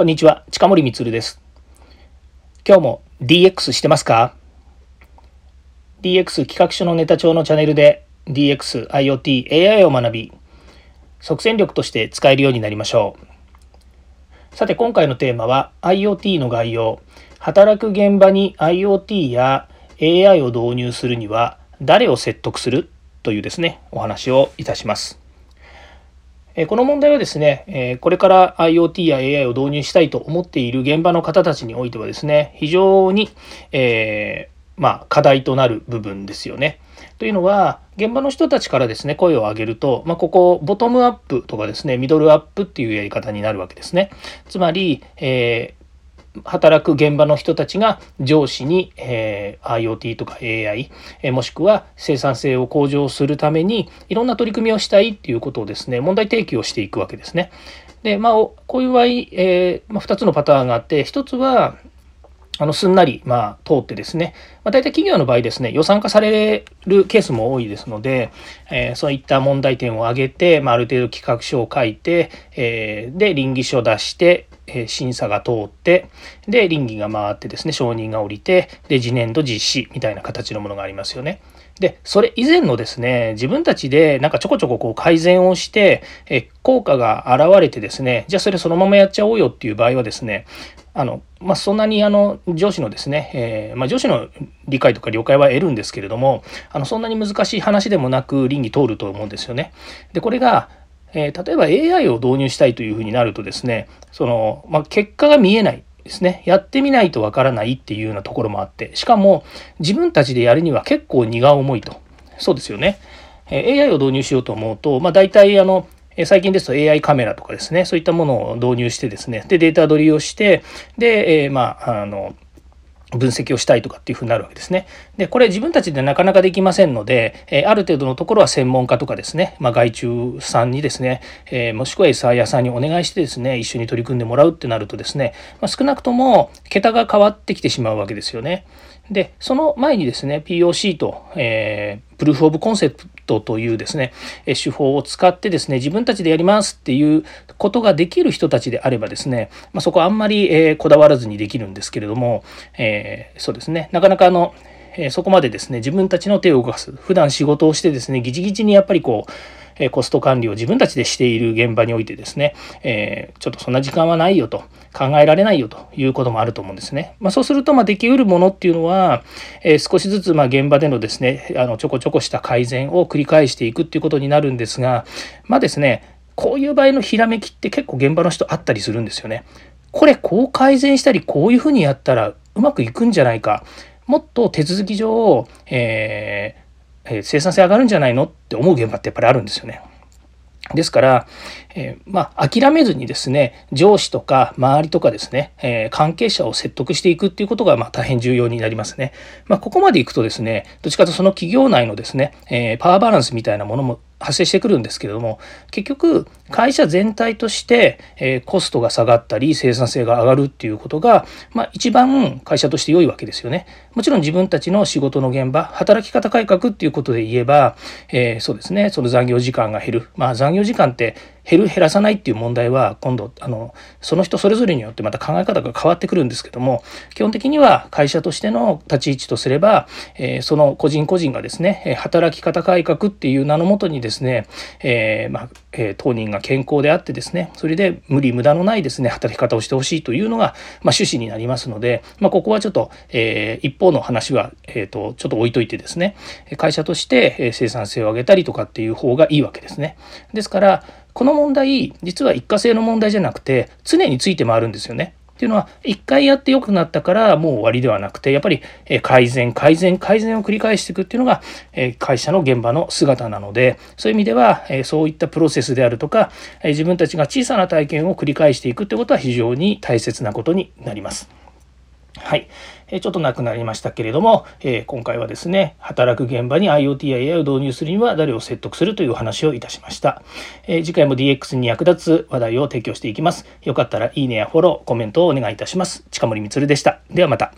こんにちは、近森光です。今日も DX してますか ?DX 企画書のネタ帳のチャンネルで DX、IoT、AI を学び、即戦力として使えるようになりましょう。さて今回のテーマは IoT の概要。働く現場に IoT や AI を導入するには誰を説得する？というですね、お話をいたします。この問題はですね、これから IoT や AI を導入したいと思っている現場の方たちにおいてはですね、非常に、えー、まあ、課題となる部分ですよね。というのは、現場の人たちからですね、声を上げると、まあ、ここ、ボトムアップとかですね、ミドルアップっていうやり方になるわけですね。つまり、えー働く現場の人たちが上司に、えー、IoT とか AI、えー、もしくは生産性を向上するためにいろんな取り組みをしたいっていうことをですね問題提起をしていくわけですね。でまあこういう場合、えーまあ、2つのパターンがあって1つはあのすんなり、まあ、通ってですね、まあ、大体企業の場合ですね、予算化されるケースも多いですので、えー、そういった問題点を挙げて、まあ、ある程度企画書を書いて、えー、で、倫理書を出して、え審査が通ってで倫理が回ってですね承認が下りてで次年度実施みたいな形のものがありますよね。でそれ以前のですね自分たちでなんかちょこちょここう改善をしてえ効果が現れてですねじゃあそれそのままやっちゃおうよっていう場合はですねあの、まあ、そんなにあの上司のですね、えー、まあ、上司の理解とか了解は得るんですけれどもあのそんなに難しい話でもなく倫理通ると思うんですよね。でこれがえー、例えば AI を導入したいというふうになるとですねその、まあ、結果が見えないですね。やってみないとわからないっていうようなところもあってしかも自分たちでやるには結構荷が重いと。そうですよね、え、AI を導入しようと思うと、まあ、大体あの最近ですと AI カメラとかですねそういったものを導入してですねでデータ取りをしてで、えー、まああの分析をしたいとかっていうふになるわけですね。で、これ自分たちでなかなかできませんので、えある程度のところは専門家とかですね、まあ、外注さんにですね、えもしくは餌屋さんにお願いしてですね、一緒に取り組んでもらうってなるとですね、まあ、少なくとも桁が変わってきてしまうわけですよね。で、その前にですね、POC と、えー、プルーフオブコンセプトというですね、手法を使ってですね、自分たちでやりますっていうことができる人たちであればですね、まあ、そこあんまり、え、こだわらずにできるんですけれども、え、そうですね、なかなかあの、えそこまでですね、自分たちの手を動かす。普段仕事をしてですね、ギチギチにやっぱりこう、えコスト管理を自分たちでしている現場においてですね、えちょっとそんな時間はないよと考えられないよということもあると思うんですね。まあ、そうすると、まできうるものっていうのは、え少しずつま現場でのですね、あのちょこちょこした改善を繰り返していくっていうことになるんですが、まあですね、こういう場合のひらめきって結構現場の人あったりするんですよね。これこう改善したりこういうふうにやったらうまくいくんじゃないか。もっと手続き上、えーえ生産性上がるんじゃないのって思う現場ってやっぱりあるんですよね。ですから、えー、まあ、諦めずにですね、上司とか周りとかですね、えー、関係者を説得していくっていうことが、まあ、大変重要になりますね。まあ、ここまでいくとですね、どっちかとその企業内のですね、えー、パワーバランスみたいなものも発生してくるんですけれども結局会社全体として、えコストが下がったり生産性が上がるっていうことが、まあ、一番会社として良いわけですよね。もちろん自分たちの仕事の現場働き方改革っていうことで言えば、えー、そうですねその残業時間が減る。まあ残業時間って減る減らさないっていう問題は今度あのその人それぞれによってまた考え方が変わってくるんですけども基本的には会社としての立ち位置とすれば、えー、その個人個人がですね働き方改革っていう名のもとにですね、えー、まあえー、当人が健康であってですねそれで無理無駄のないですね働き方をしてほしいというのが、まあ、趣旨になりますので、まあ、ここはちょっと、えー、一方の話は、えーと、ちょっと置いといてですね会社として生産性を上げたりとかっていう方がいいわけですね。ですからこの問題実は一過性の問題じゃなくて常について回るんですよね。っていうのは一回やって良くなったからもう終わりではなくてやっぱり改善改善改善を繰り返していくっていうのが会社の現場の姿なのでそういう意味ではそういったプロセスであるとか自分たちが小さな体験を繰り返していくってことは非常に大切なことになります。はい。ちょっとなくなりましたけれども、え今回はですね、働く現場に IoT や AI を導入するには誰を説得するというお話をいたしました。え次回も DX に役立つ話題を提供していきます。よかったらいいねやフォロー、コメントをお願いいたします。近森光でした。ではまた。